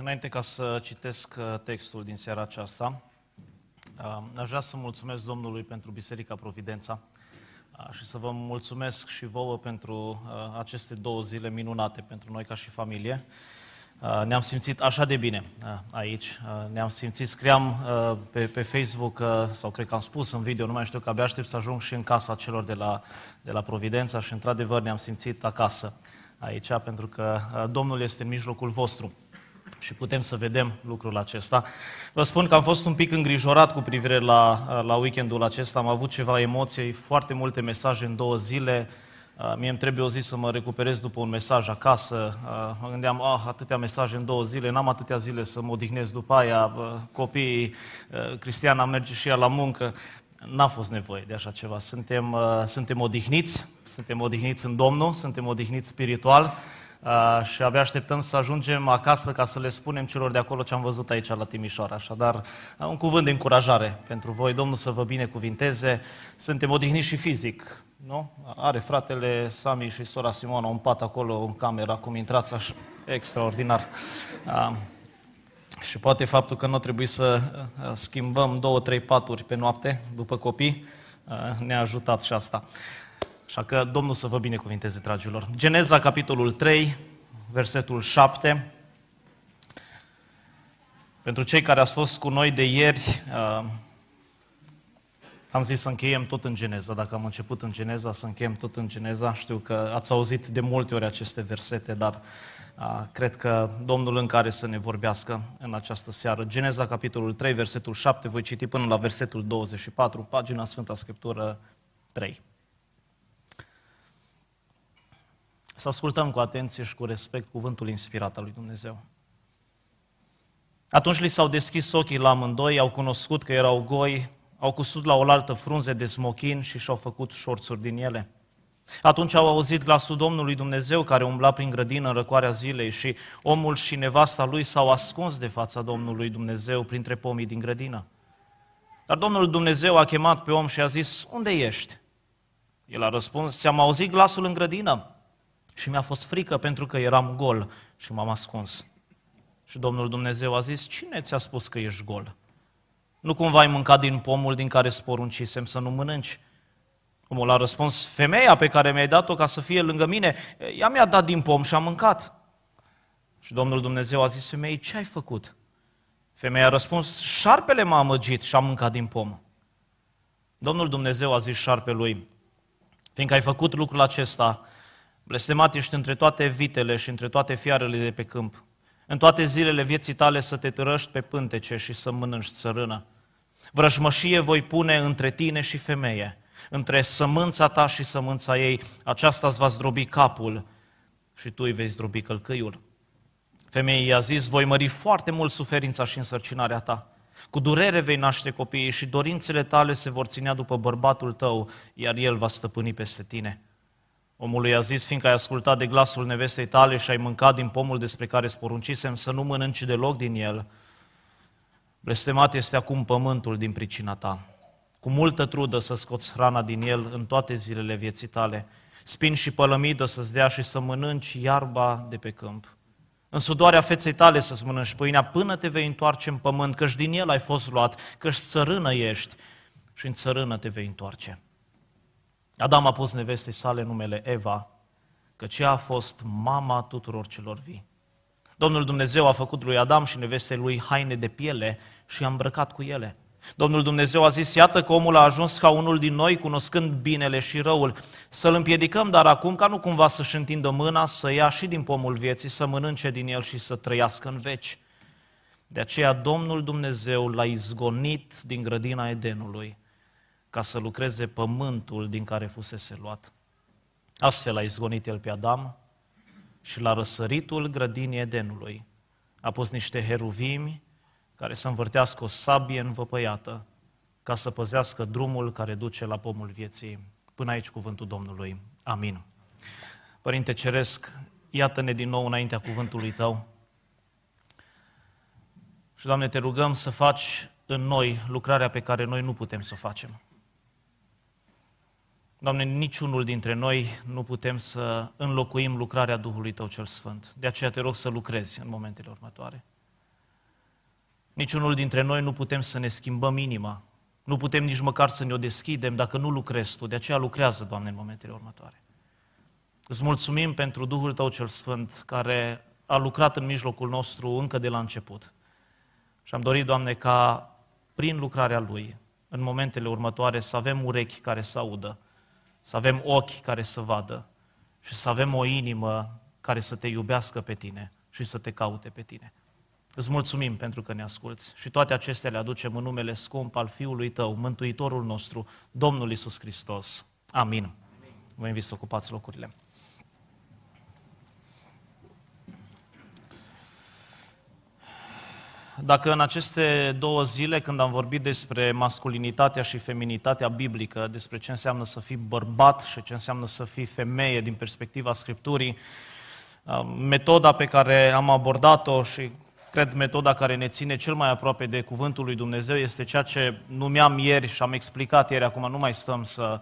Înainte ca să citesc uh, textul din seara aceasta, uh, aș vrea să mulțumesc Domnului pentru Biserica Providența uh, și să vă mulțumesc și vouă pentru aceste două zile minunate pentru noi ca și familie. Ne-am simțit așa de bine aici, ne-am simțit, scriam pe, pe Facebook, sau cred că am spus în video, nu mai știu, că abia aștept să ajung și în casa celor de la, de la Providența și într-adevăr ne-am simțit acasă aici, pentru că Domnul este în mijlocul vostru și putem să vedem lucrul acesta. Vă spun că am fost un pic îngrijorat cu privire la, la weekendul acesta, am avut ceva emoții, foarte multe mesaje în două zile, uh, Mie îmi trebuie o zi să mă recuperez după un mesaj acasă. Uh, mă gândeam, ah, atâtea mesaje în două zile, n-am atâtea zile să mă odihnesc după aia. Copiii, uh, Cristiana merge și ea la muncă. N-a fost nevoie de așa ceva. Suntem, suntem odihniți, suntem odihniți în Domnul, suntem odihniți spiritual Uh, și abia așteptăm să ajungem acasă ca să le spunem celor de acolo ce am văzut aici la Timișoara. Așadar, uh, un cuvânt de încurajare pentru voi, Domnul să vă binecuvinteze. Suntem odihniți și fizic, nu? Are fratele Sami și sora Simona un pat acolo în cameră, acum intrați așa, extraordinar. Uh, și poate faptul că nu trebuie să uh, schimbăm două, trei paturi pe noapte după copii, uh, ne-a ajutat și asta. Așa că Domnul să vă binecuvinteze, dragilor. Geneza, capitolul 3, versetul 7. Pentru cei care ați fost cu noi de ieri, uh, am zis să încheiem tot în Geneza. Dacă am început în Geneza, să încheiem tot în Geneza. Știu că ați auzit de multe ori aceste versete, dar uh, cred că Domnul în care să ne vorbească în această seară. Geneza, capitolul 3, versetul 7, voi citi până la versetul 24, pagina Sfânta Scriptură 3. Să ascultăm cu atenție și cu respect cuvântul inspirat al lui Dumnezeu. Atunci li s-au deschis ochii la amândoi, au cunoscut că erau goi, au cusut la oaltă frunze de smochin și și-au făcut șorțuri din ele. Atunci au auzit glasul Domnului Dumnezeu care umbla prin grădină în răcoarea zilei și omul și nevasta lui s-au ascuns de fața Domnului Dumnezeu printre pomii din grădină. Dar Domnul Dumnezeu a chemat pe om și a zis, unde ești? El a răspuns, ți-am auzit glasul în grădină și mi-a fost frică pentru că eram gol și m-am ascuns. Și Domnul Dumnezeu a zis, cine ți-a spus că ești gol? Nu cumva ai mâncat din pomul din care sporuncisem să nu mănânci? Omul a răspuns, femeia pe care mi-ai dat-o ca să fie lângă mine, ea mi-a dat din pom și a mâncat. Și Domnul Dumnezeu a zis femeii, ce ai făcut? Femeia a răspuns, șarpele m-a amăgit și a mâncat din pom. Domnul Dumnezeu a zis șarpelui, fiindcă ai făcut lucrul acesta, Blestemat ești între toate vitele și între toate fiarele de pe câmp. În toate zilele vieții tale să te târăști pe pântece și să mănânci țărână. Vrăjmășie voi pune între tine și femeie, între sămânța ta și sămânța ei, aceasta îți va zdrobi capul și tu îi vei zdrobi călcâiul. Femeia i-a zis, voi mări foarte mult suferința și însărcinarea ta. Cu durere vei naște copiii și dorințele tale se vor ținea după bărbatul tău, iar el va stăpâni peste tine. Omul i-a zis, fiindcă ai ascultat de glasul nevestei tale și ai mâncat din pomul despre care sporuncisem să nu mănânci deloc din el, blestemat este acum pământul din pricina ta. Cu multă trudă să scoți hrana din el în toate zilele vieții tale, spin și pălămidă să-ți dea și să mănânci iarba de pe câmp. În sudoarea feței tale să-ți mănânci pâinea până te vei întoarce în pământ, căci din el ai fost luat, căci țărână ești și în țărână te vei întoarce. Adam a pus nevestei sale numele Eva, căci ea a fost mama tuturor celor vii. Domnul Dumnezeu a făcut lui Adam și nevestei lui haine de piele și a îmbrăcat cu ele. Domnul Dumnezeu a zis, iată că omul a ajuns ca unul din noi, cunoscând binele și răul. Să-l împiedicăm, dar acum, ca nu cumva să-și întindă mâna, să ia și din pomul vieții, să mănânce din el și să trăiască în veci. De aceea Domnul Dumnezeu l-a izgonit din grădina Edenului ca să lucreze pământul din care fusese luat. Astfel a izgonit el pe Adam și la răsăritul grădinii Edenului a pus niște heruvimi care să învârtească o sabie învăpăiată ca să păzească drumul care duce la pomul vieții. Până aici cuvântul Domnului. Amin. Părinte Ceresc, iată-ne din nou înaintea cuvântului Tău. Și, Doamne, te rugăm să faci în noi lucrarea pe care noi nu putem să o facem. Doamne, niciunul dintre noi nu putem să înlocuim lucrarea Duhului Tău cel Sfânt. De aceea te rog să lucrezi în momentele următoare. Niciunul dintre noi nu putem să ne schimbăm inima. Nu putem nici măcar să ne o deschidem dacă nu lucrezi Tu. De aceea lucrează, Doamne, în momentele următoare. Îți mulțumim pentru Duhul Tău cel Sfânt, care a lucrat în mijlocul nostru încă de la început. Și am dorit, Doamne, ca prin lucrarea Lui, în momentele următoare, să avem urechi care să audă, să avem ochi care să vadă și să avem o inimă care să te iubească pe tine și să te caute pe tine. Îți mulțumim pentru că ne asculți și toate acestea le aducem în numele scump al Fiului Tău, Mântuitorul nostru, Domnul Isus Hristos. Amin. Vă invit să ocupați locurile. Dacă în aceste două zile, când am vorbit despre masculinitatea și feminitatea biblică, despre ce înseamnă să fii bărbat și ce înseamnă să fii femeie din perspectiva Scripturii, metoda pe care am abordat-o și cred metoda care ne ține cel mai aproape de Cuvântul lui Dumnezeu este ceea ce numeam ieri și am explicat ieri, acum nu mai stăm să,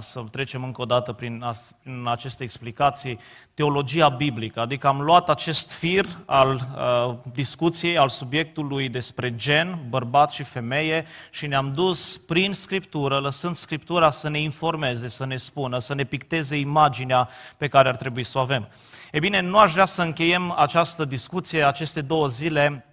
să trecem încă o dată prin, prin aceste explicații, teologia biblică, adică am luat acest fir al uh, discuției, al subiectului despre gen, bărbat și femeie și ne-am dus prin Scriptură, lăsând Scriptura să ne informeze, să ne spună, să ne picteze imaginea pe care ar trebui să o avem. E bine, nu aș vrea să încheiem această discuție, aceste două zile,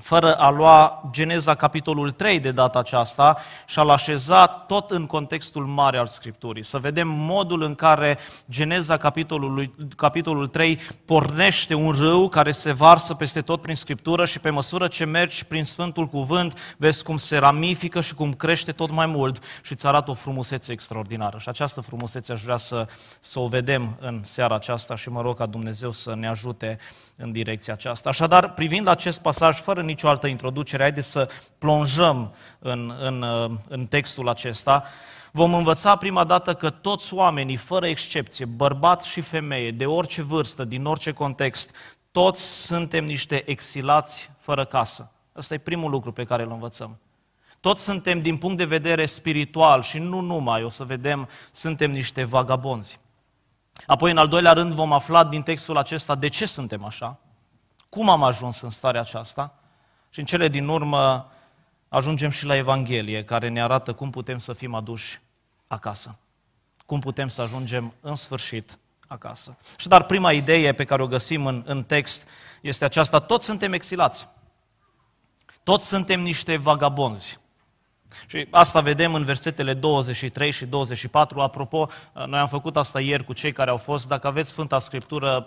fără a lua Geneza capitolul 3 de data aceasta și a-l așeza tot în contextul mare al Scripturii. Să vedem modul în care Geneza capitolul, capitolul 3 pornește un râu care se varsă peste tot prin Scriptură și pe măsură ce mergi prin Sfântul Cuvânt, vezi cum se ramifică și cum crește tot mai mult și îți arată o frumusețe extraordinară. Și această frumusețe aș vrea să, să o vedem în seara aceasta și mă rog ca Dumnezeu să ne ajute în direcția aceasta. Așadar, privind acest pasaj, fără nicio altă introducere, haideți să plonjăm în, în, în textul acesta. Vom învăța prima dată că toți oamenii, fără excepție, bărbat și femeie, de orice vârstă, din orice context, toți suntem niște exilați fără casă. Ăsta e primul lucru pe care îl învățăm. Toți suntem, din punct de vedere spiritual și nu numai, o să vedem, suntem niște vagabonzi. Apoi, în al doilea rând, vom afla din textul acesta de ce suntem așa, cum am ajuns în starea aceasta și în cele din urmă ajungem și la Evanghelie, care ne arată cum putem să fim aduși acasă, cum putem să ajungem în sfârșit acasă. Și dar prima idee pe care o găsim în, în text este aceasta, toți suntem exilați, toți suntem niște vagabonzi. Și asta vedem în versetele 23 și 24. Apropo, noi am făcut asta ieri cu cei care au fost. Dacă aveți Sfânta Scriptură,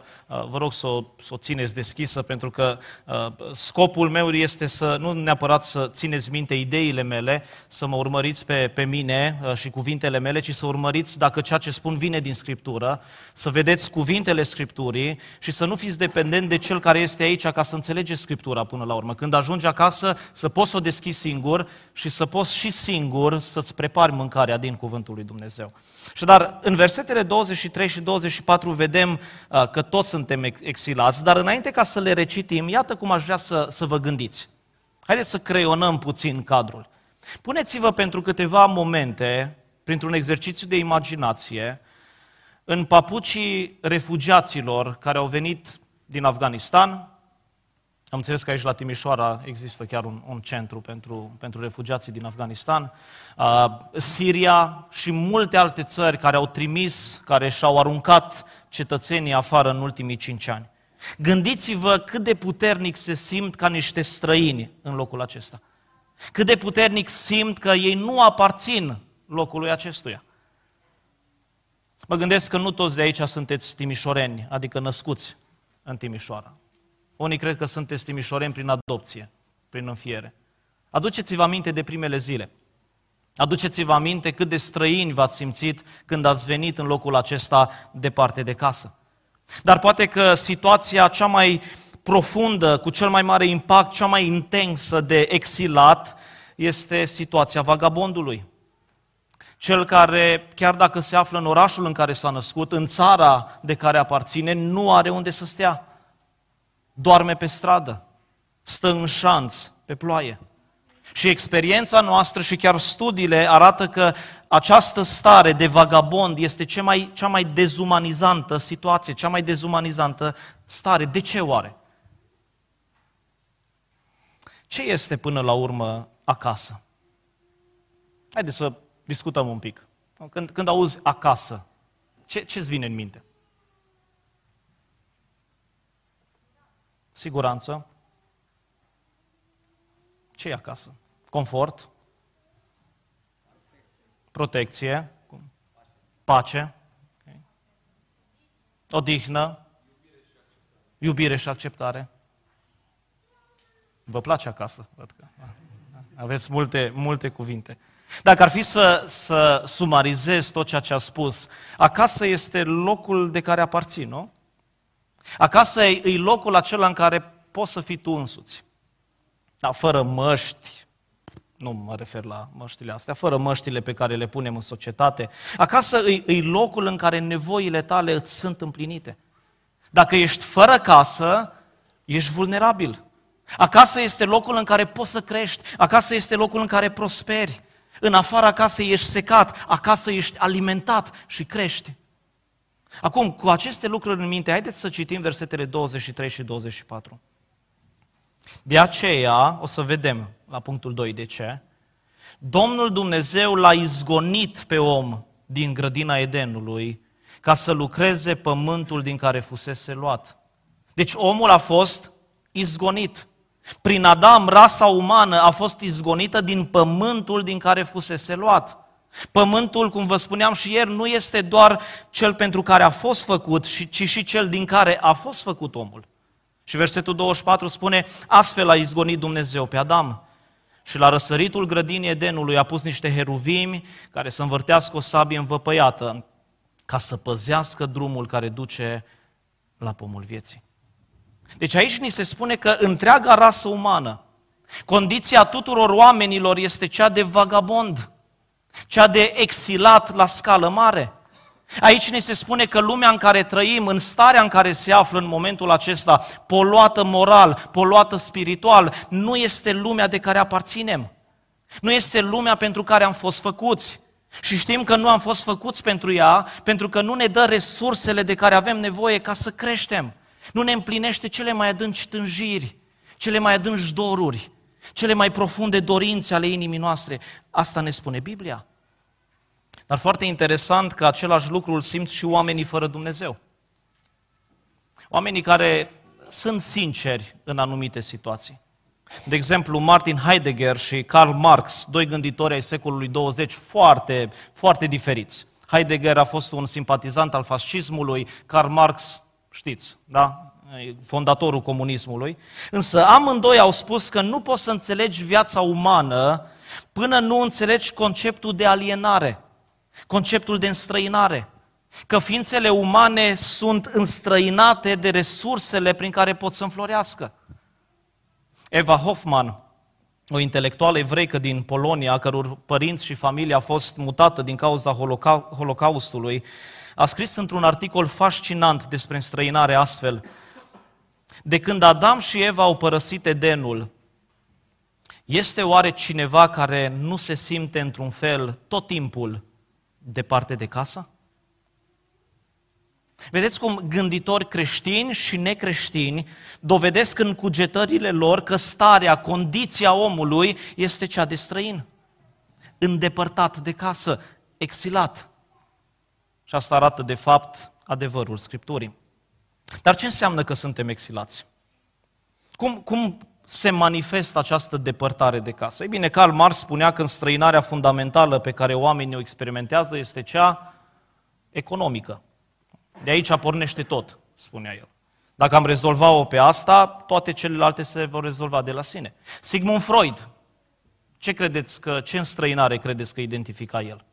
vă rog să o, să o țineți deschisă, pentru că scopul meu este să nu neapărat să țineți minte ideile mele, să mă urmăriți pe, pe mine și cuvintele mele, ci să urmăriți dacă ceea ce spun vine din Scriptură, să vedeți cuvintele Scripturii și să nu fiți dependent de cel care este aici ca să înțelegeți Scriptura până la urmă. Când ajungi acasă, să poți să o deschizi singur și să poți și singur să-ți prepari mâncarea din Cuvântul lui Dumnezeu. Și dar în versetele 23 și 24 vedem uh, că toți suntem exilați, dar înainte ca să le recitim, iată cum aș vrea să, să vă gândiți. Haideți să creionăm puțin cadrul. Puneți-vă pentru câteva momente, printr-un exercițiu de imaginație, în papucii refugiaților care au venit din Afganistan, am înțeles că aici la Timișoara există chiar un, un centru pentru, pentru refugiații din Afganistan. Uh, Siria și multe alte țări care au trimis, care și-au aruncat cetățenii afară în ultimii cinci ani. Gândiți-vă cât de puternic se simt ca niște străini în locul acesta. Cât de puternic simt că ei nu aparțin locului acestuia. Mă gândesc că nu toți de aici sunteți timișoreni, adică născuți în Timișoara. Unii cred că sunteți timișoreni prin adopție, prin înfiere. Aduceți-vă aminte de primele zile. Aduceți-vă aminte cât de străini v-ați simțit când ați venit în locul acesta departe de casă. Dar poate că situația cea mai profundă, cu cel mai mare impact, cea mai intensă de exilat, este situația vagabondului. Cel care, chiar dacă se află în orașul în care s-a născut, în țara de care aparține, nu are unde să stea doarme pe stradă, stă în șanț pe ploaie. Și experiența noastră și chiar studiile arată că această stare de vagabond este cea mai, cea mai dezumanizantă situație, cea mai dezumanizantă stare. De ce oare? Ce este până la urmă acasă? Haideți să discutăm un pic. Când, când auzi acasă, ce, ce-ți vine în minte? Siguranță. ce e acasă? Confort? Protecție? Pace? Odihnă? Iubire și acceptare? Vă place acasă? Văd că aveți multe, multe cuvinte. Dacă ar fi să, să sumarizez tot ceea ce a spus, acasă este locul de care aparții, nu? Acasă e, e locul acela în care poți să fii tu însuți. Da, fără măști, nu mă refer la măștile astea, fără măștile pe care le punem în societate. Acasă e, e locul în care nevoile tale îți sunt împlinite. Dacă ești fără casă, ești vulnerabil. Acasă este locul în care poți să crești, acasă este locul în care prosperi. În afara casei ești secat, acasă ești alimentat și crești. Acum, cu aceste lucruri în minte, haideți să citim versetele 23 și 24. De aceea, o să vedem la punctul 2 de ce, Domnul Dumnezeu l-a izgonit pe om din grădina Edenului ca să lucreze pământul din care fusese luat. Deci omul a fost izgonit. Prin Adam, rasa umană a fost izgonită din pământul din care fusese luat. Pământul, cum vă spuneam și ieri, nu este doar cel pentru care a fost făcut, ci și cel din care a fost făcut omul. Și versetul 24 spune, astfel a izgonit Dumnezeu pe Adam. Și la răsăritul grădinii Edenului a pus niște heruvimi care să învârtească o sabie învăpăiată ca să păzească drumul care duce la pomul vieții. Deci aici ni se spune că întreaga rasă umană, condiția tuturor oamenilor este cea de vagabond, cea de exilat la scală mare. Aici ne se spune că lumea în care trăim, în starea în care se află în momentul acesta, poluată moral, poluată spiritual, nu este lumea de care aparținem. Nu este lumea pentru care am fost făcuți. Și știm că nu am fost făcuți pentru ea, pentru că nu ne dă resursele de care avem nevoie ca să creștem. Nu ne împlinește cele mai adânci tânjiri, cele mai adânci doruri, cele mai profunde dorințe ale inimii noastre. Asta ne spune Biblia. Dar foarte interesant că același lucru îl simt și oamenii fără Dumnezeu. Oamenii care sunt sinceri în anumite situații. De exemplu, Martin Heidegger și Karl Marx, doi gânditori ai secolului 20 foarte, foarte diferiți. Heidegger a fost un simpatizant al fascismului, Karl Marx, știți, da? Fondatorul comunismului. Însă amândoi au spus că nu poți să înțelegi viața umană până nu înțelegi conceptul de alienare, conceptul de înstrăinare. Că ființele umane sunt înstrăinate de resursele prin care pot să înflorească. Eva Hoffman, o intelectuală evreică din Polonia, a căror părinți și familie a fost mutată din cauza Holocaustului, a scris într-un articol fascinant despre înstrăinare astfel. De când Adam și Eva au părăsit Edenul, este oare cineva care nu se simte într-un fel tot timpul departe de casă? Vedeți cum gânditori creștini și necreștini dovedesc în cugetările lor că starea, condiția omului este cea de străin, îndepărtat de casă, exilat. Și asta arată, de fapt, adevărul Scripturii. Dar ce înseamnă că suntem exilați? Cum, cum se manifestă această depărtare de casă? Ei bine, Karl Marx spunea că înstrăinarea fundamentală pe care oamenii o experimentează este cea economică. De aici pornește tot, spunea el. Dacă am rezolvat-o pe asta, toate celelalte se vor rezolva de la sine. Sigmund Freud, ce credeți că, ce înstrăinare credeți că identifica el?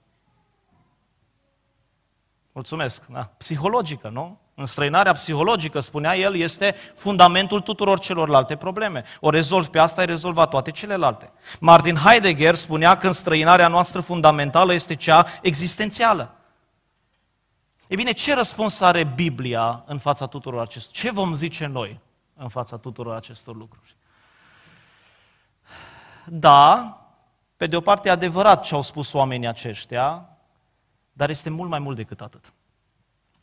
Mulțumesc, da. Psihologică, nu? Înstrăinarea psihologică, spunea el, este fundamentul tuturor celorlalte probleme. O rezolvi pe asta, ai rezolvat toate celelalte. Martin Heidegger spunea că înstrăinarea noastră fundamentală este cea existențială. E bine, ce răspuns are Biblia în fața tuturor acestor? Ce vom zice noi în fața tuturor acestor lucruri? Da, pe de o parte e adevărat ce au spus oamenii aceștia, dar este mult mai mult decât atât.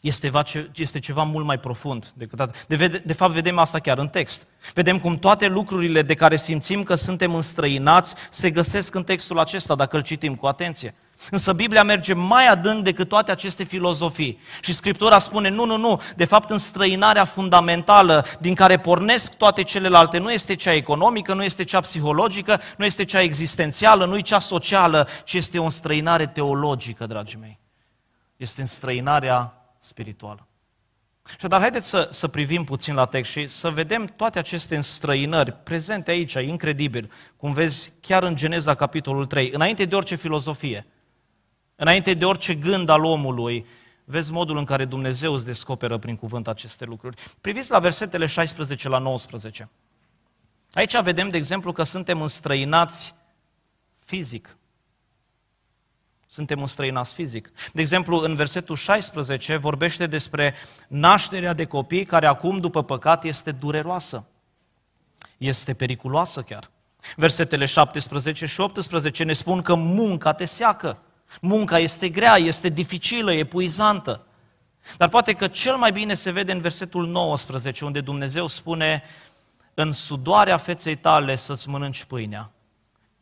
Este, este ceva mult mai profund decât atât. De, de fapt, vedem asta chiar în text. Vedem cum toate lucrurile de care simțim că suntem înstrăinați se găsesc în textul acesta, dacă îl citim cu atenție. Însă Biblia merge mai adânc decât toate aceste filozofii. Și Scriptura spune, nu, nu, nu, de fapt înstrăinarea fundamentală din care pornesc toate celelalte nu este cea economică, nu este cea psihologică, nu este cea existențială, nu e cea socială, ci este o înstrăinare teologică, dragii mei. Este înstrăinarea spirituală. Și dar haideți să, să privim puțin la text și să vedem toate aceste înstrăinări prezente aici, incredibil, cum vezi chiar în Geneza capitolul 3, înainte de orice filozofie, înainte de orice gând al omului, vezi modul în care Dumnezeu îți descoperă prin cuvânt aceste lucruri. Priviți la versetele 16 la 19. Aici vedem, de exemplu, că suntem înstrăinați fizic suntem înstrăinați fizic. De exemplu, în versetul 16 vorbește despre nașterea de copii care acum, după păcat, este dureroasă. Este periculoasă chiar. Versetele 17 și 18 ne spun că munca te seacă. Munca este grea, este dificilă, epuizantă. Dar poate că cel mai bine se vede în versetul 19, unde Dumnezeu spune în sudoarea feței tale să-ți mănânci pâinea,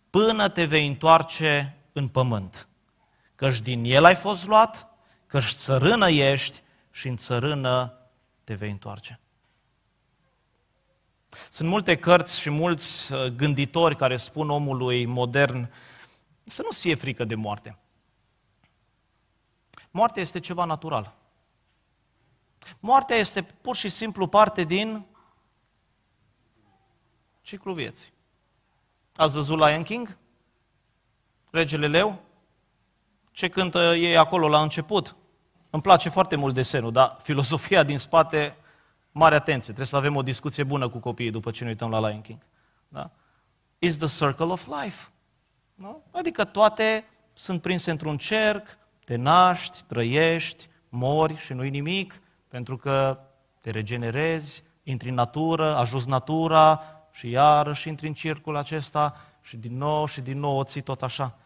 până te vei întoarce în pământ căci din el ai fost luat, căci țărână ești și în țărână te vei întoarce. Sunt multe cărți și mulți uh, gânditori care spun omului modern să nu fie frică de moarte. Moartea este ceva natural. Moartea este pur și simplu parte din ciclul vieții. Ați văzut Lion King? Regele Leu? Ce cântă ei acolo la început. Îmi place foarte mult desenul, dar filosofia din spate, mare atenție. Trebuie să avem o discuție bună cu copiii după ce ne uităm la Lion King. Da? Is the circle of life. Nu? Adică toate sunt prinse într-un cerc, te naști, trăiești, mori și nu-i nimic, pentru că te regenerezi, intri în natură, ajuns natura și iarăși intri în circul acesta și din nou și din nou o ții tot așa.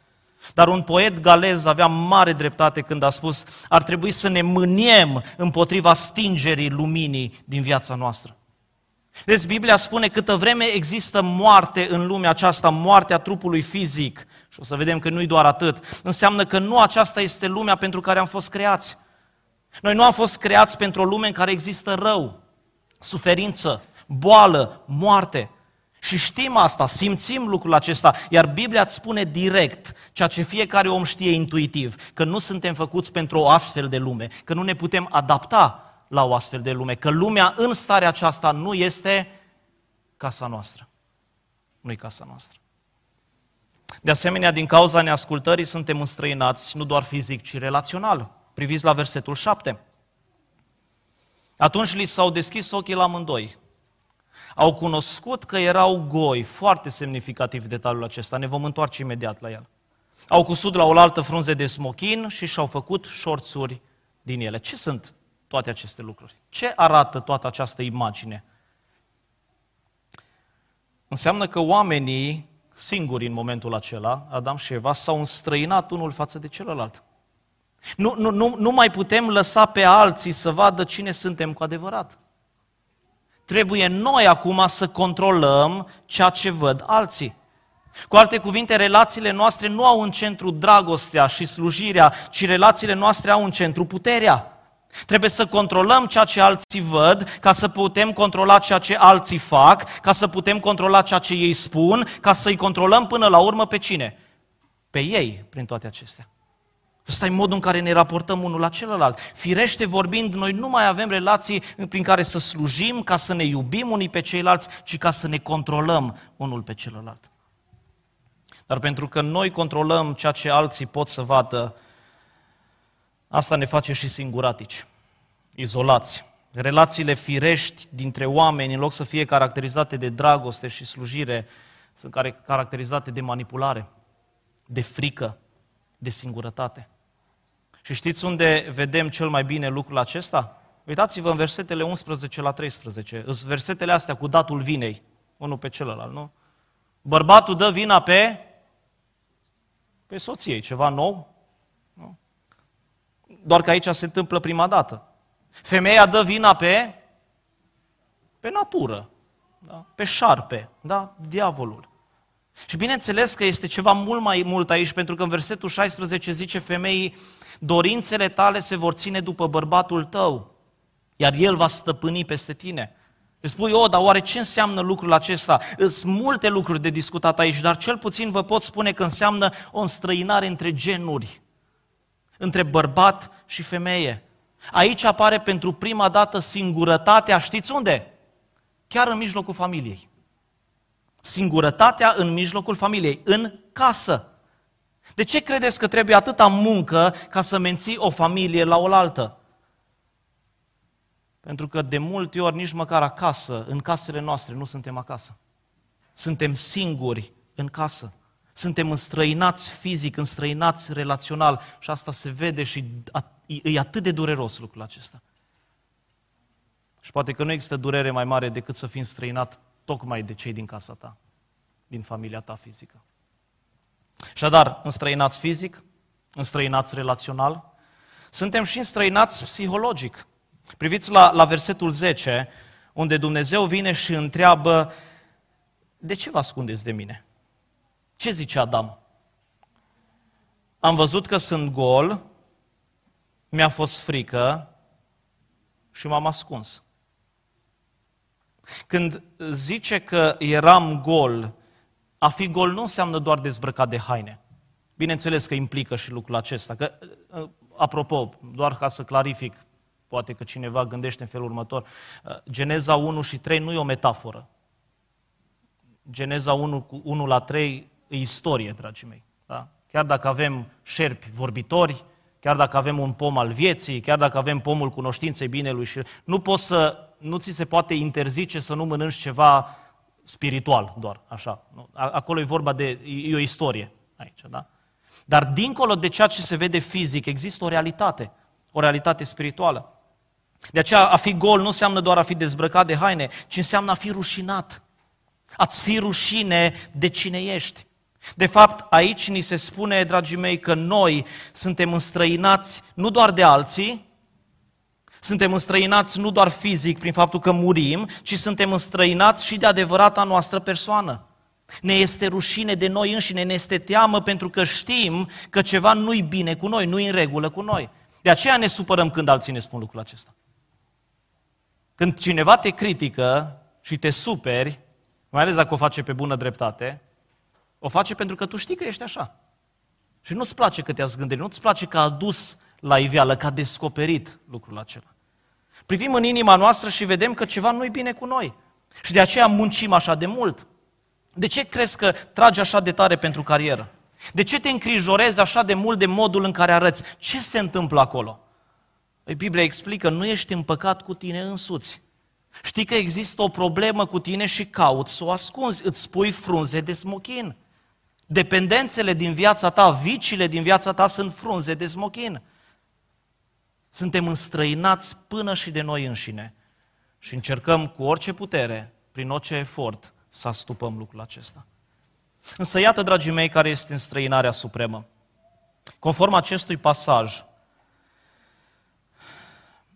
Dar un poet galez avea mare dreptate când a spus ar trebui să ne mâniem împotriva stingerii luminii din viața noastră. Deci Biblia spune câtă vreme există moarte în lumea aceasta, moartea trupului fizic, și o să vedem că nu-i doar atât, înseamnă că nu aceasta este lumea pentru care am fost creați. Noi nu am fost creați pentru o lume în care există rău, suferință, boală, moarte. Și știm asta, simțim lucrul acesta, iar Biblia îți spune direct ceea ce fiecare om știe intuitiv, că nu suntem făcuți pentru o astfel de lume, că nu ne putem adapta la o astfel de lume, că lumea în starea aceasta nu este casa noastră. Nu e casa noastră. De asemenea, din cauza neascultării suntem înstrăinați nu doar fizic, ci relațional. Priviți la versetul 7. Atunci li s-au deschis ochii la amândoi au cunoscut că erau goi, foarte semnificativ detaliul acesta, ne vom întoarce imediat la el. Au cusut la oaltă frunze de smochin și și-au făcut șorțuri din ele. Ce sunt toate aceste lucruri? Ce arată toată această imagine? Înseamnă că oamenii singuri în momentul acela, Adam și Eva, s-au înstrăinat unul față de celălalt. Nu, nu, nu, nu mai putem lăsa pe alții să vadă cine suntem cu adevărat. Trebuie noi acum să controlăm ceea ce văd alții. Cu alte cuvinte, relațiile noastre nu au în centru dragostea și slujirea, ci relațiile noastre au în centru puterea. Trebuie să controlăm ceea ce alții văd, ca să putem controla ceea ce alții fac, ca să putem controla ceea ce ei spun, ca să-i controlăm până la urmă pe cine? Pe ei, prin toate acestea. Ăsta e modul în care ne raportăm unul la celălalt. Firește vorbind, noi nu mai avem relații prin care să slujim, ca să ne iubim unii pe ceilalți, ci ca să ne controlăm unul pe celălalt. Dar pentru că noi controlăm ceea ce alții pot să vadă, asta ne face și singuratici, izolați. Relațiile firești dintre oameni, în loc să fie caracterizate de dragoste și slujire, sunt caracterizate de manipulare, de frică, de singurătate. Și știți unde vedem cel mai bine lucrul acesta? Uitați-vă în versetele 11 la 13. Sunt versetele astea cu datul vinei, unul pe celălalt, nu? Bărbatul dă vina pe, pe soției, ceva nou. Nu? Doar că aici se întâmplă prima dată. Femeia dă vina pe, pe natură, da? pe șarpe, da? diavolul. Și bineînțeles că este ceva mult mai mult aici, pentru că în versetul 16 zice femeii, dorințele tale se vor ține după bărbatul tău, iar el va stăpâni peste tine. Îți spui, o, dar oare ce înseamnă lucrul acesta? Sunt multe lucruri de discutat aici, dar cel puțin vă pot spune că înseamnă o înstrăinare între genuri, între bărbat și femeie. Aici apare pentru prima dată singurătatea, știți unde? Chiar în mijlocul familiei. Singurătatea în mijlocul familiei, în casă. De ce credeți că trebuie atâta muncă ca să menții o familie la oaltă? Pentru că de multe ori nici măcar acasă, în casele noastre, nu suntem acasă. Suntem singuri în casă. Suntem înstrăinați fizic, înstrăinați relațional și asta se vede și e atât de dureros lucrul acesta. Și poate că nu există durere mai mare decât să fii înstrăinat tocmai de cei din casa ta, din familia ta fizică. Așadar, înstrăinați fizic, înstrăinați relațional, suntem și înstrăinați psihologic. Priviți la, la versetul 10, unde Dumnezeu vine și întreabă, de ce vă ascundeți de mine? Ce zice Adam? Am văzut că sunt gol, mi-a fost frică și m-am ascuns. Când zice că eram gol, a fi gol nu înseamnă doar dezbrăcat de haine. Bineînțeles că implică și lucrul acesta. Că, apropo, doar ca să clarific, poate că cineva gândește în felul următor, Geneza 1 și 3 nu e o metaforă. Geneza 1, cu 1 la 3 e istorie, dragii mei. Da? Chiar dacă avem șerpi vorbitori, chiar dacă avem un pom al vieții, chiar dacă avem pomul cunoștinței binelui și nu poți să, nu ți se poate interzice să nu mănânci ceva spiritual doar, așa. Acolo e vorba de, e o istorie aici, da? Dar dincolo de ceea ce se vede fizic, există o realitate, o realitate spirituală. De aceea a fi gol nu înseamnă doar a fi dezbrăcat de haine, ci înseamnă a fi rușinat. Ați fi rușine de cine ești. De fapt, aici ni se spune, dragii mei, că noi suntem înstrăinați nu doar de alții, suntem înstrăinați nu doar fizic prin faptul că murim, ci suntem înstrăinați și de adevărata noastră persoană. Ne este rușine de noi înșine, ne este teamă pentru că știm că ceva nu-i bine cu noi, nu-i în regulă cu noi. De aceea ne supărăm când alții ne spun lucrul acesta. Când cineva te critică și te superi, mai ales dacă o face pe bună dreptate, o face pentru că tu știi că ești așa. Și nu-ți place că te-a zgândit, nu-ți place că a adus la iveală, că a descoperit lucrul acela. Privim în inima noastră și vedem că ceva nu-i bine cu noi. Și de aceea muncim așa de mult. De ce crezi că tragi așa de tare pentru carieră? De ce te îngrijorezi așa de mult de modul în care arăți? Ce se întâmplă acolo? Păi Biblia explică, nu ești împăcat cu tine însuți. Știi că există o problemă cu tine și cauți să o ascunzi, îți spui frunze de smochin. Dependențele din viața ta, viciile din viața ta sunt frunze de smochin. Suntem înstrăinați până și de noi înșine și încercăm cu orice putere, prin orice efort, să astupăm lucrul acesta. Însă iată, dragii mei, care este înstrăinarea supremă. Conform acestui pasaj,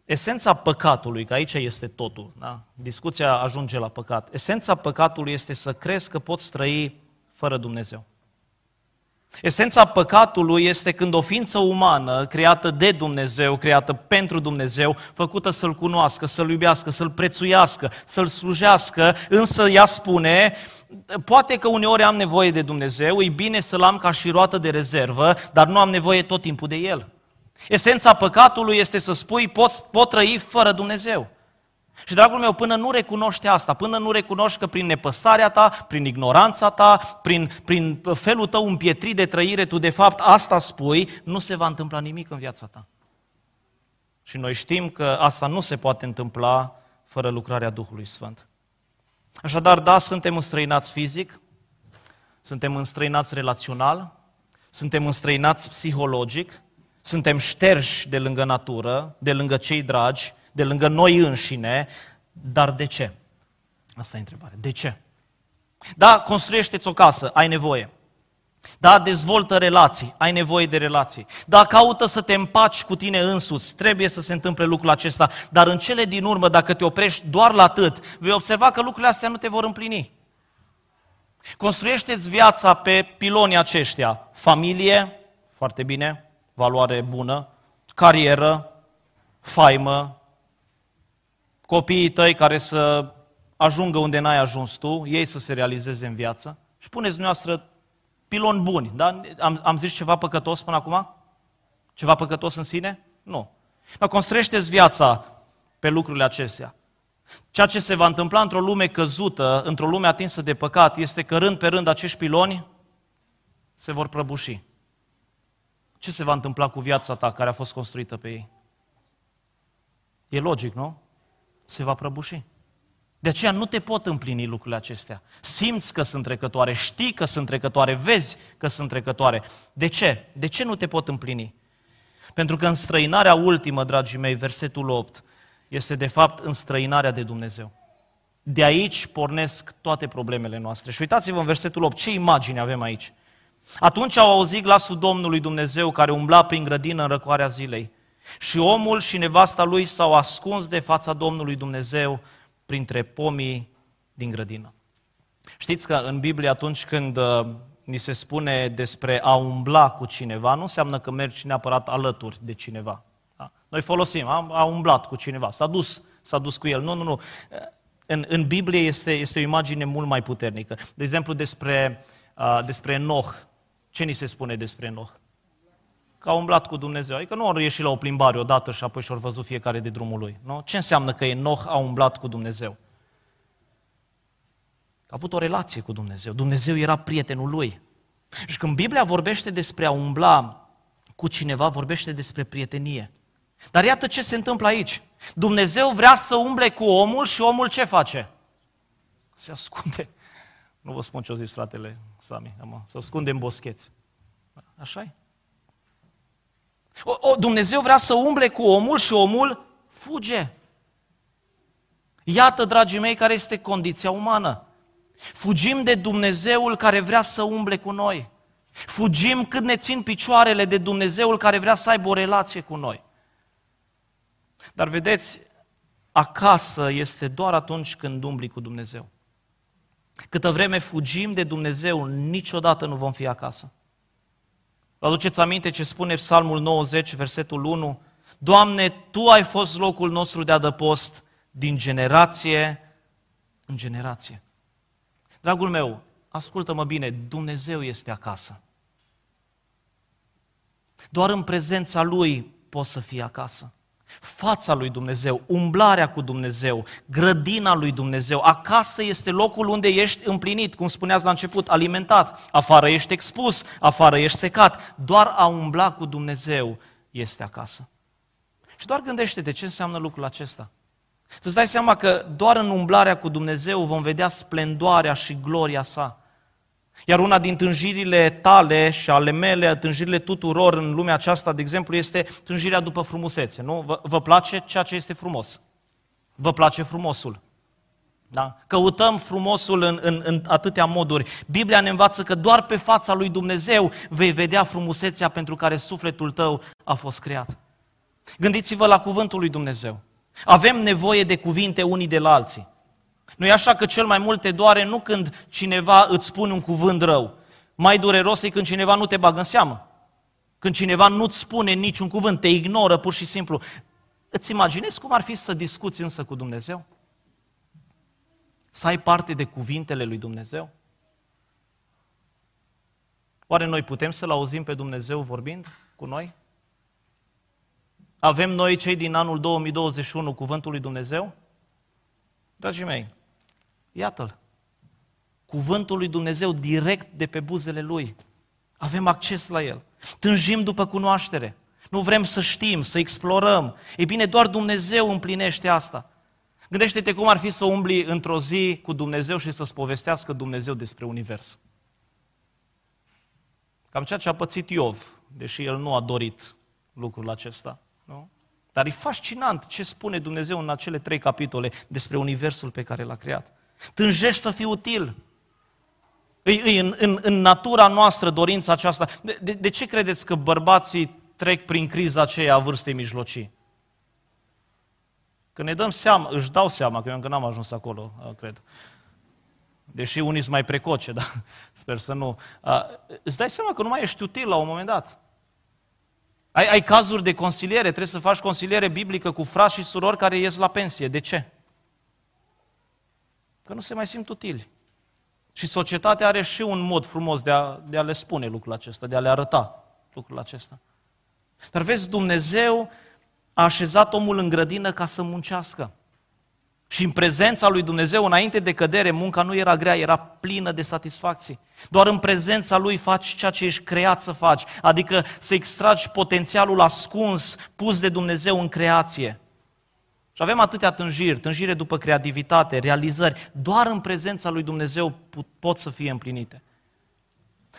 esența păcatului, că aici este totul, da? discuția ajunge la păcat, esența păcatului este să crezi că poți trăi fără Dumnezeu. Esența păcatului este când o ființă umană, creată de Dumnezeu, creată pentru Dumnezeu, făcută să-L cunoască, să-L iubească, să-L prețuiască, să-L slujească, însă ea spune, poate că uneori am nevoie de Dumnezeu, e bine să-L am ca și roată de rezervă, dar nu am nevoie tot timpul de El. Esența păcatului este să spui, pot, pot trăi fără Dumnezeu. Și, dragul meu, până nu recunoști asta, până nu recunoști că prin nepăsarea ta, prin ignoranța ta, prin, prin felul tău împietrit de trăire, tu de fapt asta spui, nu se va întâmpla nimic în viața ta. Și noi știm că asta nu se poate întâmpla fără lucrarea Duhului Sfânt. Așadar, da, suntem înstrăinați fizic, suntem înstrăinați relațional, suntem înstrăinați psihologic, suntem șterși de lângă natură, de lângă cei dragi, de lângă noi înșine, dar de ce? Asta e întrebarea. De ce? Da, construiește-ți o casă, ai nevoie. Da, dezvoltă relații, ai nevoie de relații. Da, caută să te împaci cu tine însuți, trebuie să se întâmple lucrul acesta, dar în cele din urmă, dacă te oprești doar la atât, vei observa că lucrurile astea nu te vor împlini. Construiește-ți viața pe pilonii aceștia. Familie, foarte bine, valoare bună, carieră, faimă, copiii tăi care să ajungă unde n-ai ajuns tu, ei să se realizeze în viață și puneți dumneavoastră piloni buni. Da? Am, am zis ceva păcătos până acum? Ceva păcătos în sine? Nu. Dar construiește-ți viața pe lucrurile acestea. Ceea ce se va întâmpla într-o lume căzută, într-o lume atinsă de păcat, este că rând pe rând acești piloni se vor prăbuși. Ce se va întâmpla cu viața ta care a fost construită pe ei? E logic, nu? Se va prăbuși. De aceea nu te pot împlini lucrurile acestea. Simți că sunt trecătoare, știi că sunt trecătoare, vezi că sunt trecătoare. De ce? De ce nu te pot împlini? Pentru că în străinarea ultimă, dragii mei, versetul 8, este de fapt înstrăinarea de Dumnezeu. De aici pornesc toate problemele noastre. Și uitați-vă în versetul 8, ce imagine avem aici. Atunci au auzit glasul Domnului Dumnezeu care umbla prin grădină în răcoarea zilei. Și omul și nevasta lui s-au ascuns de fața Domnului Dumnezeu printre pomii din grădină. Știți că în Biblie atunci când uh, ni se spune despre a umbla cu cineva, nu înseamnă că mergi neapărat alături de cineva. Da? Noi folosim, a, a umblat cu cineva, s-a dus, s-a dus cu el. Nu, nu, nu. În, în Biblie este, este o imagine mult mai puternică. De exemplu, despre, uh, despre Enoch. Ce ni se spune despre Enoch? Că a umblat cu Dumnezeu. Adică nu au ieșit la o plimbare odată și apoi și-au văzut fiecare de drumul lui. Nu? Ce înseamnă că Enoch a umblat cu Dumnezeu? A avut o relație cu Dumnezeu. Dumnezeu era prietenul lui. Și când Biblia vorbește despre a umbla cu cineva, vorbește despre prietenie. Dar iată ce se întâmplă aici. Dumnezeu vrea să umble cu omul și omul ce face? Se ascunde. Nu vă spun ce-o zis fratele Sami, se ascunde în boscheți. așa e. O, o, Dumnezeu vrea să umble cu omul și omul fuge. Iată, dragii mei, care este condiția umană. Fugim de Dumnezeul care vrea să umble cu noi. Fugim cât ne țin picioarele de Dumnezeul care vrea să aibă o relație cu noi. Dar vedeți, acasă este doar atunci când umbli cu Dumnezeu. Câtă vreme fugim de Dumnezeu, niciodată nu vom fi acasă. Vă aduceți aminte ce spune Psalmul 90, versetul 1? Doamne, Tu ai fost locul nostru de adăpost din generație în generație. Dragul meu, ascultă-mă bine, Dumnezeu este acasă. Doar în prezența Lui poți să fii acasă fața lui Dumnezeu, umblarea cu Dumnezeu, grădina lui Dumnezeu. Acasă este locul unde ești împlinit, cum spuneați la început, alimentat. Afară ești expus, afară ești secat. Doar a umbla cu Dumnezeu este acasă. Și doar gândește-te ce înseamnă lucrul acesta. Tu îți dai seama că doar în umblarea cu Dumnezeu vom vedea splendoarea și gloria sa. Iar una din tânjirile tale și ale mele, tânjirile tuturor în lumea aceasta, de exemplu, este tânjirea după frumusețe. Nu? Vă, vă place ceea ce este frumos. Vă place frumosul. Da? Căutăm frumosul în, în, în atâtea moduri. Biblia ne învață că doar pe fața lui Dumnezeu vei vedea frumusețea pentru care sufletul tău a fost creat. Gândiți-vă la cuvântul lui Dumnezeu. Avem nevoie de cuvinte unii de la alții. Nu e așa că cel mai mult te doare nu când cineva îți spune un cuvânt rău. Mai dureros e când cineva nu te bagă în seamă. Când cineva nu-ți spune niciun cuvânt, te ignoră pur și simplu. Îți imaginezi cum ar fi să discuți însă cu Dumnezeu? Să ai parte de cuvintele lui Dumnezeu? Oare noi putem să-L auzim pe Dumnezeu vorbind cu noi? Avem noi, cei din anul 2021, cuvântul lui Dumnezeu? Dragii mei, Iată-l. Cuvântul lui Dumnezeu direct de pe buzele lui. Avem acces la el. Tânjim după cunoaștere. Nu vrem să știm, să explorăm. Ei bine, doar Dumnezeu împlinește asta. Gândește-te cum ar fi să umbli într-o zi cu Dumnezeu și să-ți povestească Dumnezeu despre univers. Cam ceea ce a pățit Iov, deși el nu a dorit lucrul acesta. Nu? Dar e fascinant ce spune Dumnezeu în acele trei capitole despre universul pe care l-a creat. Tânjești să fii util. E, e în, în, în natura noastră dorința aceasta. De, de, de ce credeți că bărbații trec prin criza aceea a vârstei mijlocii? Că ne dăm seama, își dau seama, că eu încă n-am ajuns acolo, cred. Deși unii sunt mai precoce, dar sper să nu. Îți dai seama că nu mai ești util la un moment dat. Ai, ai cazuri de consiliere, trebuie să faci consiliere biblică cu frați și surori care ies la pensie. De ce? Că nu se mai simt utili. Și societatea are și un mod frumos de a, de a le spune lucrul acesta, de a le arăta lucrul acesta. Dar vezi, Dumnezeu a așezat omul în grădină ca să muncească. Și în prezența lui Dumnezeu, înainte de cădere, munca nu era grea, era plină de satisfacții. Doar în prezența lui faci ceea ce ești creat să faci, adică să extragi potențialul ascuns, pus de Dumnezeu în creație. Și avem atâtea tânjiri, tânjire după creativitate, realizări, doar în prezența lui Dumnezeu pot să fie împlinite.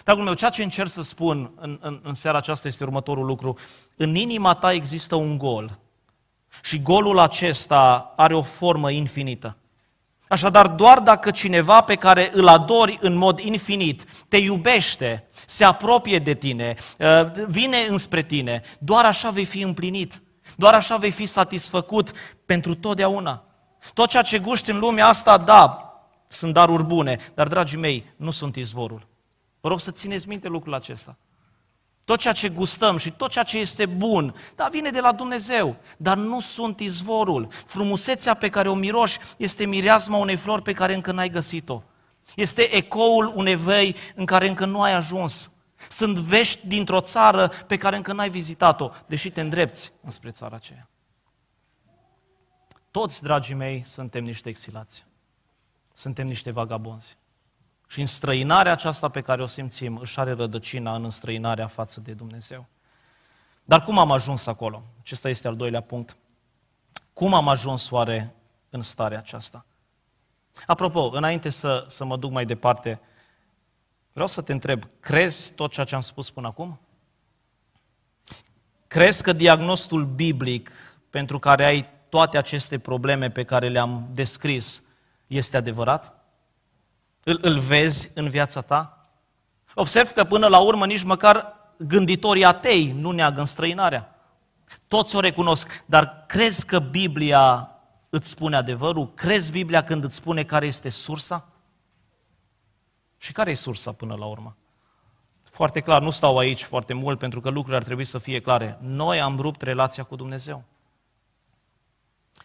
Dragul meu, ceea ce încerc să spun în, în, în seara aceasta este următorul lucru. În inima ta există un gol și golul acesta are o formă infinită. Așadar, doar dacă cineva pe care îl adori în mod infinit te iubește, se apropie de tine, uh, vine înspre tine, doar așa vei fi împlinit. Doar așa vei fi satisfăcut pentru totdeauna. Tot ceea ce guști în lumea asta, da, sunt daruri bune, dar, dragii mei, nu sunt izvorul. Vă rog să țineți minte lucrul acesta. Tot ceea ce gustăm și tot ceea ce este bun, da, vine de la Dumnezeu, dar nu sunt izvorul. Frumusețea pe care o miroși este mireasma unei flori pe care încă n-ai găsit-o. Este ecoul unei vei în care încă nu ai ajuns. Sunt vești dintr-o țară pe care încă n-ai vizitat-o, deși te îndrepți înspre țara aceea. Toți, dragii mei, suntem niște exilați. Suntem niște vagabonzi. Și în străinarea aceasta pe care o simțim, își are rădăcina în înstrăinarea față de Dumnezeu. Dar cum am ajuns acolo? Acesta este al doilea punct. Cum am ajuns oare în starea aceasta? Apropo, înainte să, să mă duc mai departe, vreau să te întreb, crezi tot ceea ce am spus până acum? Crezi că diagnostul biblic pentru care ai toate aceste probleme pe care le-am descris este adevărat? Îl, îl vezi în viața ta? Observ că până la urmă nici măcar gânditorii atei nu neagă înstrăinarea. Toți o recunosc, dar crezi că Biblia îți spune adevărul? Crezi Biblia când îți spune care este sursa? Și care e sursa până la urmă? Foarte clar, nu stau aici foarte mult pentru că lucrurile ar trebui să fie clare. Noi am rupt relația cu Dumnezeu.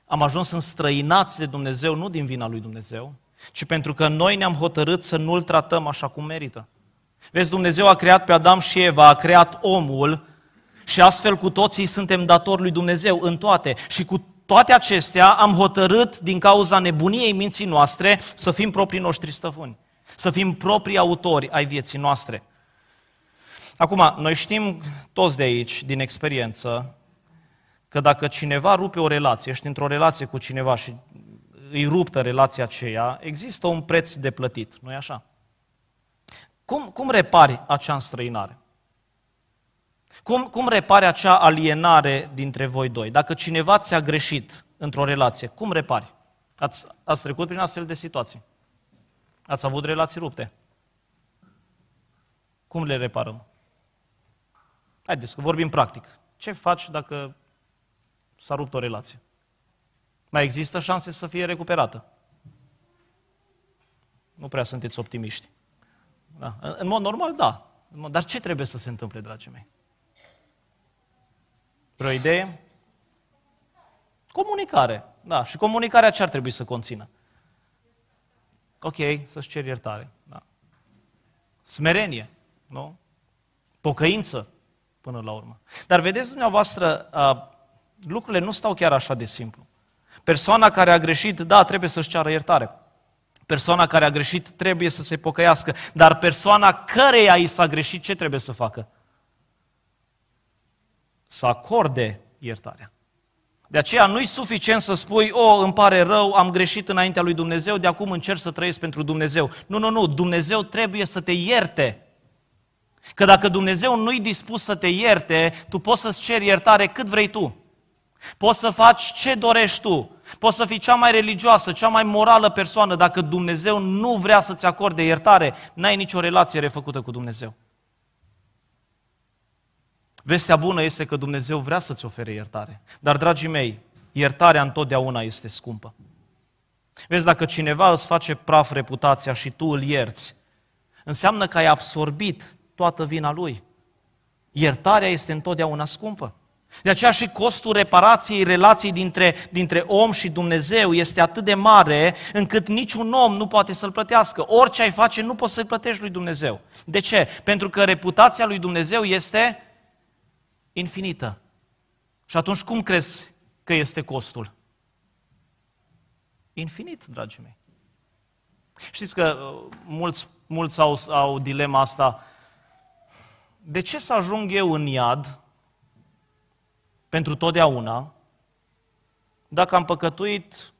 Am ajuns înstrăinați de Dumnezeu, nu din vina lui Dumnezeu, ci pentru că noi ne-am hotărât să nu-l tratăm așa cum merită. Vezi, Dumnezeu a creat pe Adam și Eva, a creat omul și astfel cu toții suntem datori lui Dumnezeu în toate. Și cu toate acestea am hotărât din cauza nebuniei minții noastre să fim proprii noștri stăvâni, să fim proprii autori ai vieții noastre. Acum, noi știm toți de aici, din experiență, că dacă cineva rupe o relație, ești într-o relație cu cineva și îi ruptă relația aceea, există un preț de plătit, nu-i așa? Cum, cum repari acea înstrăinare? Cum, cum repari acea alienare dintre voi doi? Dacă cineva ți-a greșit într-o relație, cum repari? Ați, ați trecut prin astfel de situații? Ați avut relații rupte? Cum le reparăm? Haideți că vorbim practic. Ce faci dacă s-a rupt o relație? Mai există șanse să fie recuperată? Nu prea sunteți optimiști. Da. În mod normal, da. Dar ce trebuie să se întâmple, dragii mei? Vreo idee? Comunicare. Da. Și comunicarea ce ar trebui să conțină? Ok, să-ți ceri iertare. Da. Smerenie. Nu? Pocăință, până la urmă. Dar vedeți dumneavoastră, lucrurile nu stau chiar așa de simplu. Persoana care a greșit, da, trebuie să-și ceară iertare. Persoana care a greșit trebuie să se pocăiască, dar persoana căreia i s-a greșit, ce trebuie să facă? Să acorde iertarea. De aceea nu-i suficient să spui, o, îmi pare rău, am greșit înaintea lui Dumnezeu, de acum încerc să trăiesc pentru Dumnezeu. Nu, nu, nu, Dumnezeu trebuie să te ierte. Că dacă Dumnezeu nu-i dispus să te ierte, tu poți să-ți ceri iertare cât vrei tu. Poți să faci ce dorești tu. Poți să fii cea mai religioasă, cea mai morală persoană, dacă Dumnezeu nu vrea să-ți acorde iertare, n-ai nicio relație refăcută cu Dumnezeu. Vestea bună este că Dumnezeu vrea să-ți ofere iertare. Dar, dragii mei, iertarea întotdeauna este scumpă. Vezi, dacă cineva îți face praf reputația și tu îl ierți, înseamnă că ai absorbit toată vina lui. Iertarea este întotdeauna scumpă. De aceea și costul reparației relației dintre, dintre om și Dumnezeu este atât de mare încât niciun om nu poate să-l plătească. Orice ai face, nu poți să-l plătești lui Dumnezeu. De ce? Pentru că reputația lui Dumnezeu este infinită. Și atunci cum crezi că este costul? Infinit, dragii mei. Știți că uh, mulți, mulți au, au dilema asta. De ce să ajung eu în iad pentru totdeauna dacă am păcătuit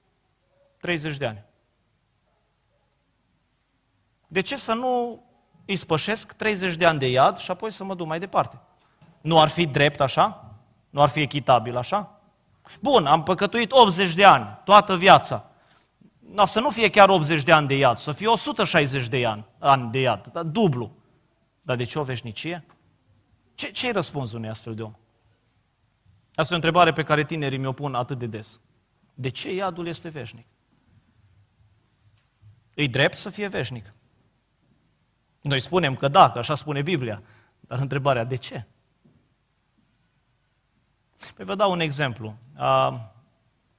30 de ani? De ce să nu îi spășesc 30 de ani de iad și apoi să mă duc mai departe? Nu ar fi drept așa? Nu ar fi echitabil așa? Bun, am păcătuit 80 de ani, toată viața. No, să nu fie chiar 80 de ani de iad, să fie 160 de ani, ani de iad, dar dublu. Dar de ce o veșnicie? Ce, ce-i răspunsul unui astfel de om? Asta e o întrebare pe care tinerii mi-o pun atât de des. De ce iadul este veșnic? Îi drept să fie veșnic. Noi spunem că da, că așa spune Biblia. Dar întrebarea, de ce? Păi vă dau un exemplu. Uh,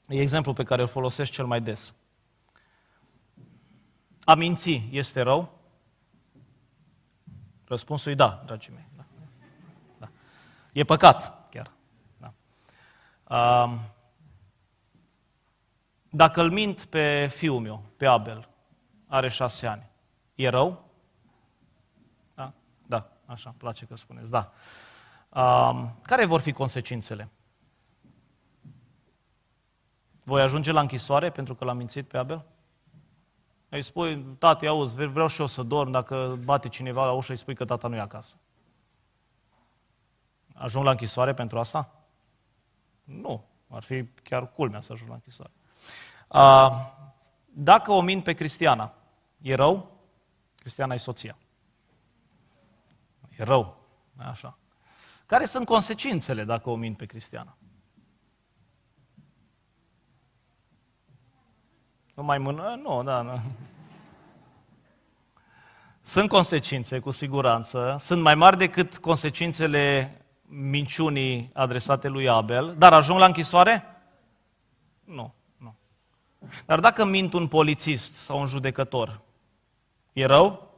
e exemplu pe care îl folosesc cel mai des. A minți este rău? Răspunsul e da, dragii mei. Da. Da. E păcat, chiar. Da. Uh, dacă îl mint pe fiul meu, pe Abel, are șase ani, e rău? Da, da, așa, place că spuneți, da. Uh, care vor fi consecințele? Voi ajunge la închisoare pentru că l-am mințit pe Abel? Îi spui, tati, auzi, vreau și eu să dorm, dacă bate cineva la ușă, îi spui că tata nu e acasă. Ajung la închisoare pentru asta? Nu. Ar fi chiar culmea să ajung la închisoare. A, dacă o mint pe Cristiana, e rău? Cristiana e soția. E rău. Așa. Care sunt consecințele dacă o mint pe Cristiana? Nu mai mână? Nu, da, nu. Sunt consecințe, cu siguranță. Sunt mai mari decât consecințele minciunii adresate lui Abel, dar ajung la închisoare? Nu, nu. Dar dacă mint un polițist sau un judecător, e rău?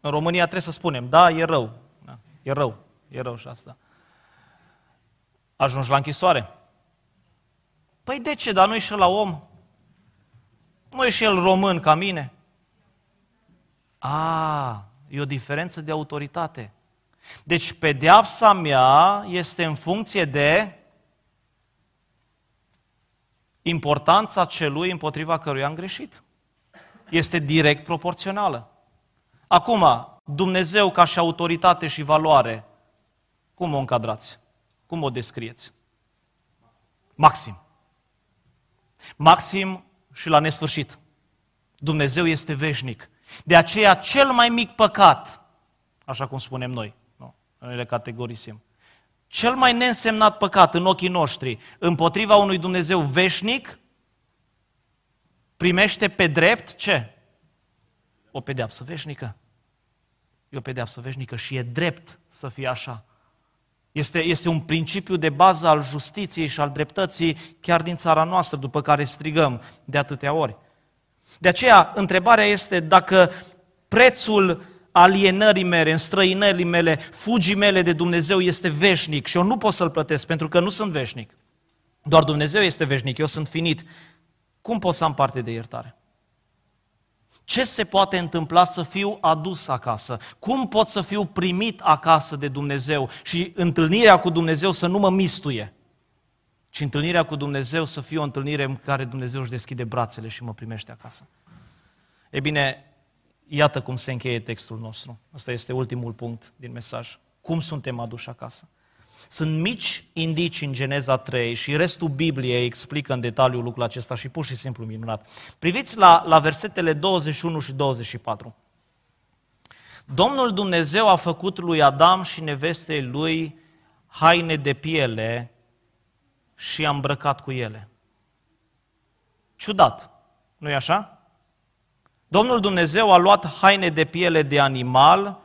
În România trebuie să spunem, da, e rău. Da, e rău, e rău și asta. Ajungi la închisoare. Păi de ce? Dar nu și la om? Nu e și el român ca mine? A, e o diferență de autoritate. Deci pedeapsa mea este în funcție de importanța celui împotriva căruia am greșit. Este direct proporțională. Acum, Dumnezeu ca și autoritate și valoare, cum o încadrați? Cum o descrieți? Maxim. Maxim și la nesfârșit. Dumnezeu este veșnic. De aceea, cel mai mic păcat, așa cum spunem noi, nu? noi le categorisim, cel mai neînsemnat păcat în ochii noștri împotriva unui Dumnezeu veșnic primește pe drept ce? O pedeapsă veșnică. E o pedeapsă veșnică și e drept să fie așa. Este, este un principiu de bază al justiției și al dreptății chiar din țara noastră, după care strigăm de atâtea ori. De aceea, întrebarea este dacă prețul alienării mele, înstrăinării mele, fugii mele de Dumnezeu este veșnic și eu nu pot să-l plătesc pentru că nu sunt veșnic. Doar Dumnezeu este veșnic, eu sunt finit. Cum pot să am parte de iertare? Ce se poate întâmpla să fiu adus acasă? Cum pot să fiu primit acasă de Dumnezeu și întâlnirea cu Dumnezeu să nu mă mistuie? ci întâlnirea cu Dumnezeu să fie o întâlnire în care Dumnezeu își deschide brațele și mă primește acasă. E bine, iată cum se încheie textul nostru. Asta este ultimul punct din mesaj. Cum suntem aduși acasă? Sunt mici indici în Geneza 3 și restul Bibliei explică în detaliu lucrul acesta și pur și simplu minunat. Priviți la, la versetele 21 și 24. Domnul Dumnezeu a făcut lui Adam și nevestei lui haine de piele și a îmbrăcat cu ele. Ciudat, nu-i așa? Domnul Dumnezeu a luat haine de piele de animal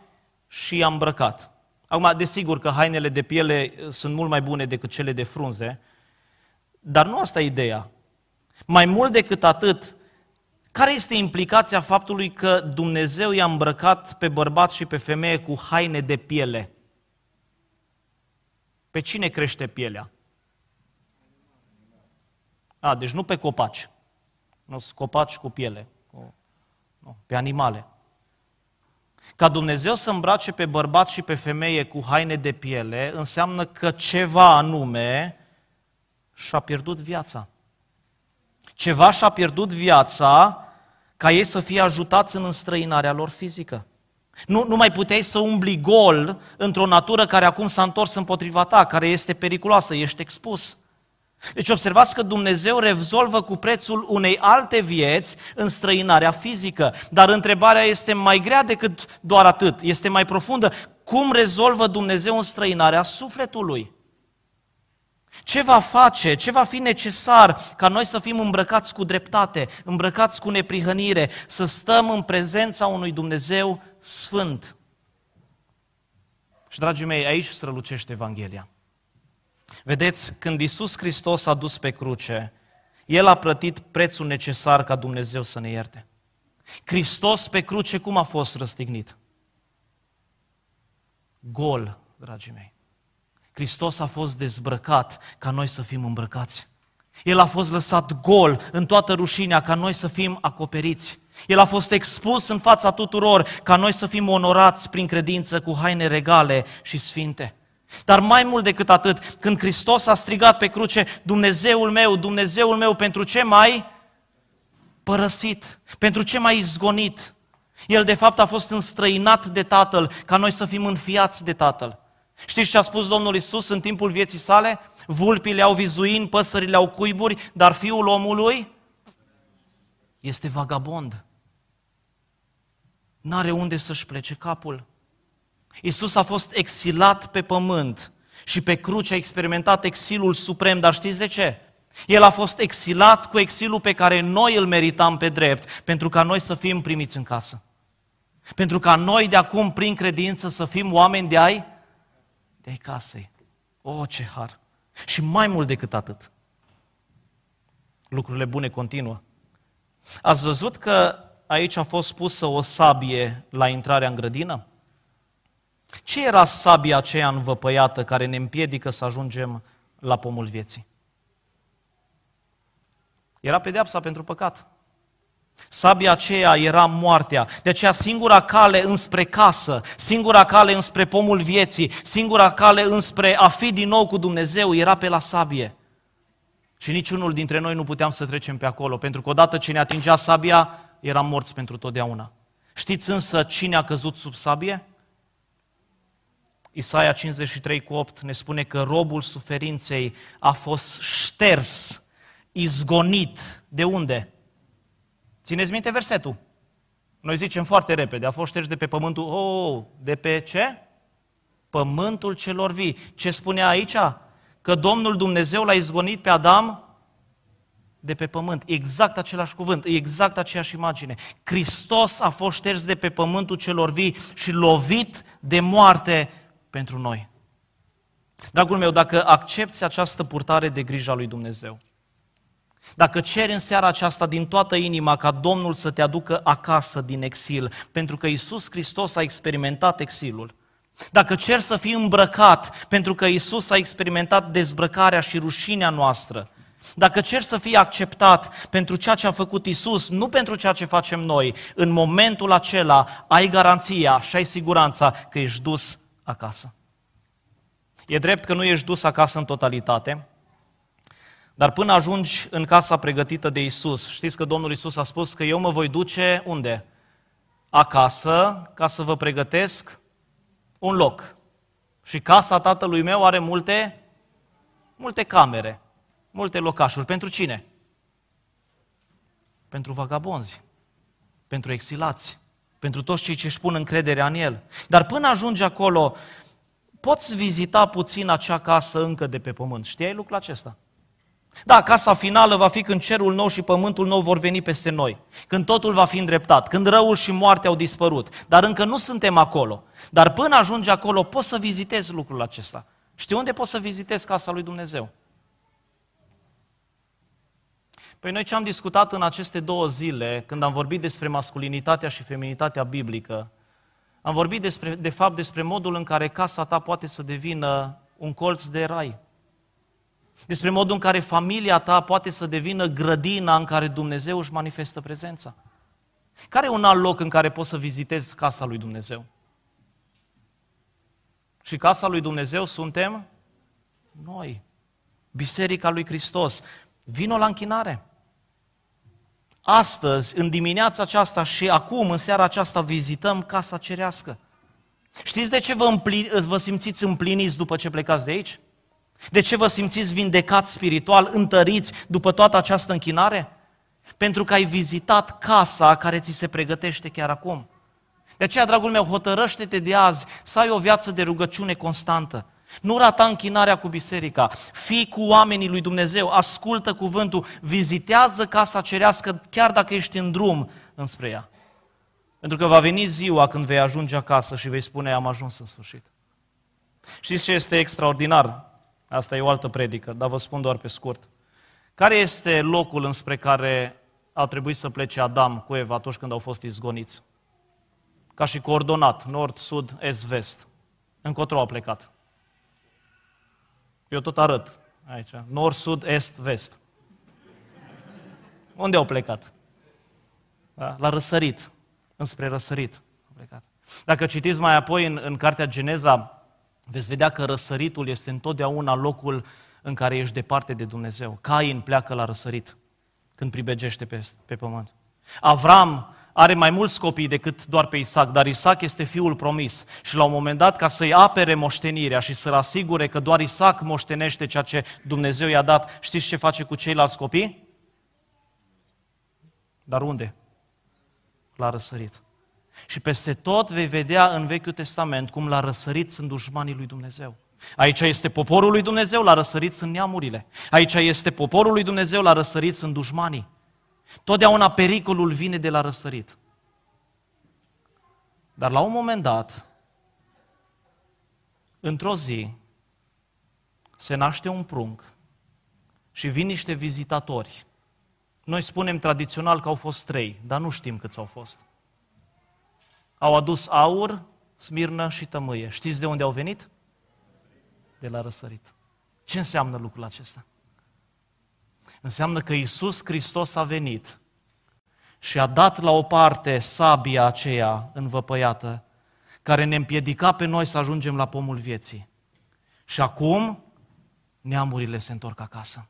și i-a îmbrăcat. Acum, desigur că hainele de piele sunt mult mai bune decât cele de frunze, dar nu asta e ideea. Mai mult decât atât, care este implicația faptului că Dumnezeu i-a îmbrăcat pe bărbat și pe femeie cu haine de piele? Pe cine crește pielea? A, deci nu pe copaci. Nu sunt copaci cu piele. Cu, nu, pe animale. Ca Dumnezeu să îmbrace pe bărbat și pe femeie cu haine de piele, înseamnă că ceva anume și-a pierdut viața. Ceva și-a pierdut viața ca ei să fie ajutați în înstrăinarea lor fizică. Nu, nu mai puteai să umbli gol într-o natură care acum s-a întors împotriva ta, care este periculoasă, ești expus. Deci observați că Dumnezeu rezolvă cu prețul unei alte vieți în străinarea fizică. Dar întrebarea este mai grea decât doar atât, este mai profundă. Cum rezolvă Dumnezeu în străinarea sufletului? Ce va face, ce va fi necesar ca noi să fim îmbrăcați cu dreptate, îmbrăcați cu neprihănire, să stăm în prezența unui Dumnezeu sfânt? Și, dragii mei, aici strălucește Evanghelia. Vedeți, când Isus Hristos a dus pe cruce, El a plătit prețul necesar ca Dumnezeu să ne ierte. Hristos pe cruce cum a fost răstignit? Gol, dragii mei. Hristos a fost dezbrăcat ca noi să fim îmbrăcați. El a fost lăsat gol în toată rușinea ca noi să fim acoperiți. El a fost expus în fața tuturor ca noi să fim onorați prin credință cu haine regale și sfinte. Dar mai mult decât atât, când Hristos a strigat pe cruce, Dumnezeul meu, Dumnezeul meu, pentru ce mai părăsit? Pentru ce mai izgonit? El de fapt a fost înstrăinat de Tatăl, ca noi să fim înfiați de Tatăl. Știți ce a spus Domnul Isus în timpul vieții sale? Vulpile au vizuini, păsările au cuiburi, dar fiul omului este vagabond. N-are unde să-și plece capul. Isus a fost exilat pe pământ și pe cruce a experimentat exilul suprem, dar știți de ce? El a fost exilat cu exilul pe care noi îl meritam pe drept, pentru ca noi să fim primiți în casă. Pentru ca noi de acum, prin credință, să fim oameni de ai, de ai casei. O, oh, ce har! Și mai mult decât atât. Lucrurile bune continuă. Ați văzut că aici a fost pusă o sabie la intrarea în grădină? Ce era sabia aceea învăpăiată care ne împiedică să ajungem la pomul vieții? Era pedeapsa pentru păcat. Sabia aceea era moartea. De aceea singura cale înspre casă, singura cale înspre pomul vieții, singura cale înspre a fi din nou cu Dumnezeu era pe la sabie. Și niciunul dintre noi nu puteam să trecem pe acolo, pentru că odată ce ne atingea sabia, eram morți pentru totdeauna. Știți însă cine a căzut sub sabie? Isaia 53 cu 8 ne spune că robul suferinței a fost șters, izgonit. De unde? Țineți minte versetul? Noi zicem foarte repede, a fost șters de pe pământul, oh, de pe ce? Pământul celor vii. Ce spune aici? Că Domnul Dumnezeu l-a izgonit pe Adam de pe pământ. Exact același cuvânt, exact aceeași imagine. Hristos a fost șters de pe pământul celor vii și lovit de moarte pentru noi. Dragul meu, dacă accepti această purtare de grijă a lui Dumnezeu, dacă ceri în seara aceasta din toată inima ca Domnul să te aducă acasă din exil, pentru că Isus Hristos a experimentat exilul, dacă ceri să fii îmbrăcat, pentru că Isus a experimentat dezbrăcarea și rușinea noastră, dacă ceri să fii acceptat pentru ceea ce a făcut Isus, nu pentru ceea ce facem noi, în momentul acela ai garanția și ai siguranța că ești dus acasă. E drept că nu ești dus acasă în totalitate, dar până ajungi în casa pregătită de Isus, știți că Domnul Isus a spus că eu mă voi duce unde? Acasă, ca să vă pregătesc un loc. Și casa tatălui meu are multe, multe camere, multe locașuri. Pentru cine? Pentru vagabonzi, pentru exilați, pentru toți cei ce își pun încrederea în el. Dar până ajungi acolo, poți vizita puțin acea casă încă de pe pământ. Știai lucrul acesta? Da, casa finală va fi când cerul nou și pământul nou vor veni peste noi, când totul va fi îndreptat, când răul și moartea au dispărut. Dar încă nu suntem acolo. Dar până ajungi acolo, poți să vizitezi lucrul acesta. Știi unde poți să vizitezi casa lui Dumnezeu? Păi noi ce am discutat în aceste două zile, când am vorbit despre masculinitatea și feminitatea biblică, am vorbit despre, de fapt despre modul în care casa ta poate să devină un colț de rai. Despre modul în care familia ta poate să devină grădina în care Dumnezeu își manifestă prezența. Care e un alt loc în care poți să vizitezi casa lui Dumnezeu? Și casa lui Dumnezeu suntem noi, Biserica lui Hristos. Vino la închinare. Astăzi, în dimineața aceasta și acum, în seara aceasta, vizităm Casa Cerească. Știți de ce vă, împlin, vă simțiți împliniți după ce plecați de aici? De ce vă simțiți vindecați spiritual, întăriți după toată această închinare? Pentru că ai vizitat casa care ți se pregătește chiar acum. De aceea, dragul meu, hotărăște-te de azi să ai o viață de rugăciune constantă. Nu rata închinarea cu biserica, fii cu oamenii lui Dumnezeu, ascultă cuvântul, vizitează casa cerească chiar dacă ești în drum înspre ea. Pentru că va veni ziua când vei ajunge acasă și vei spune, am ajuns în sfârșit. Știți ce este extraordinar? Asta e o altă predică, dar vă spun doar pe scurt. Care este locul înspre care a trebuit să plece Adam cu Eva atunci când au fost izgoniți? Ca și coordonat, nord, sud, est, vest. Încotro a plecat. Eu tot arăt aici. Nord, sud, est, vest. Unde au plecat? Da? La răsărit. Înspre răsărit. Au plecat. Dacă citiți mai apoi în, în cartea Geneza, veți vedea că răsăritul este întotdeauna locul în care ești departe de Dumnezeu. Cain pleacă la răsărit când pribegește pe, pe pământ. Avram are mai mulți copii decât doar pe Isaac, dar Isaac este fiul promis. Și la un moment dat, ca să-i apere moștenirea și să-l asigure că doar Isaac moștenește ceea ce Dumnezeu i-a dat, știți ce face cu ceilalți copii? Dar unde? La răsărit. Și peste tot vei vedea în Vechiul Testament cum la răsărit sunt dușmanii lui Dumnezeu. Aici este poporul lui Dumnezeu, la răsărit sunt neamurile. Aici este poporul lui Dumnezeu, la răsărit sunt dușmanii. Totdeauna pericolul vine de la răsărit. Dar la un moment dat, într-o zi, se naște un prunc și vin niște vizitatori. Noi spunem tradițional că au fost trei, dar nu știm câți au fost. Au adus aur, smirnă și tămâie. Știți de unde au venit? De la răsărit. Ce înseamnă lucrul acesta? Înseamnă că Isus Hristos a venit și a dat la o parte sabia aceea învăpăiată, care ne împiedica pe noi să ajungem la pomul vieții. Și acum neamurile se întorc acasă.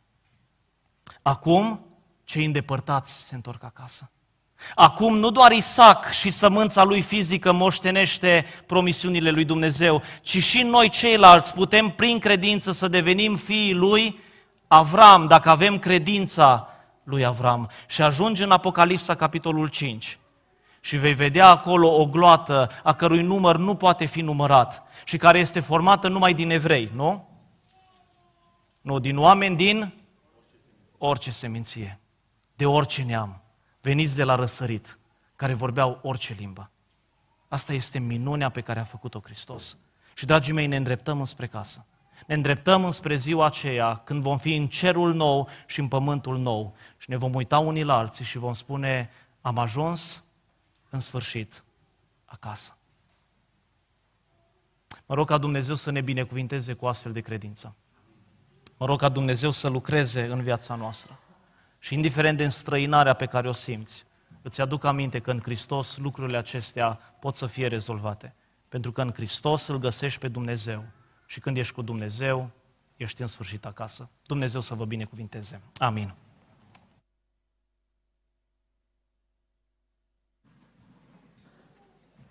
Acum cei îndepărtați se întorc acasă. Acum nu doar Isaac și sămânța lui fizică moștenește promisiunile lui Dumnezeu, ci și noi ceilalți putem prin credință să devenim fiii lui Avram, dacă avem credința lui Avram. Și ajungi în Apocalipsa, capitolul 5. Și vei vedea acolo o gloată a cărui număr nu poate fi numărat și care este formată numai din evrei, nu? Nu, din oameni din orice seminție, de orice neam, veniți de la răsărit, care vorbeau orice limbă. Asta este minunea pe care a făcut-o Hristos. Și, dragii mei, ne îndreptăm înspre casă. Ne îndreptăm înspre ziua aceea când vom fi în cerul nou și în pământul nou și ne vom uita unii la alții și vom spune am ajuns în sfârșit acasă. Mă rog ca Dumnezeu să ne binecuvinteze cu astfel de credință. Mă rog ca Dumnezeu să lucreze în viața noastră. Și indiferent de înstrăinarea pe care o simți, îți aduc aminte că în Hristos lucrurile acestea pot să fie rezolvate. Pentru că în Hristos îl găsești pe Dumnezeu și când ești cu Dumnezeu, ești în sfârșit acasă. Dumnezeu să vă binecuvinteze. Amin.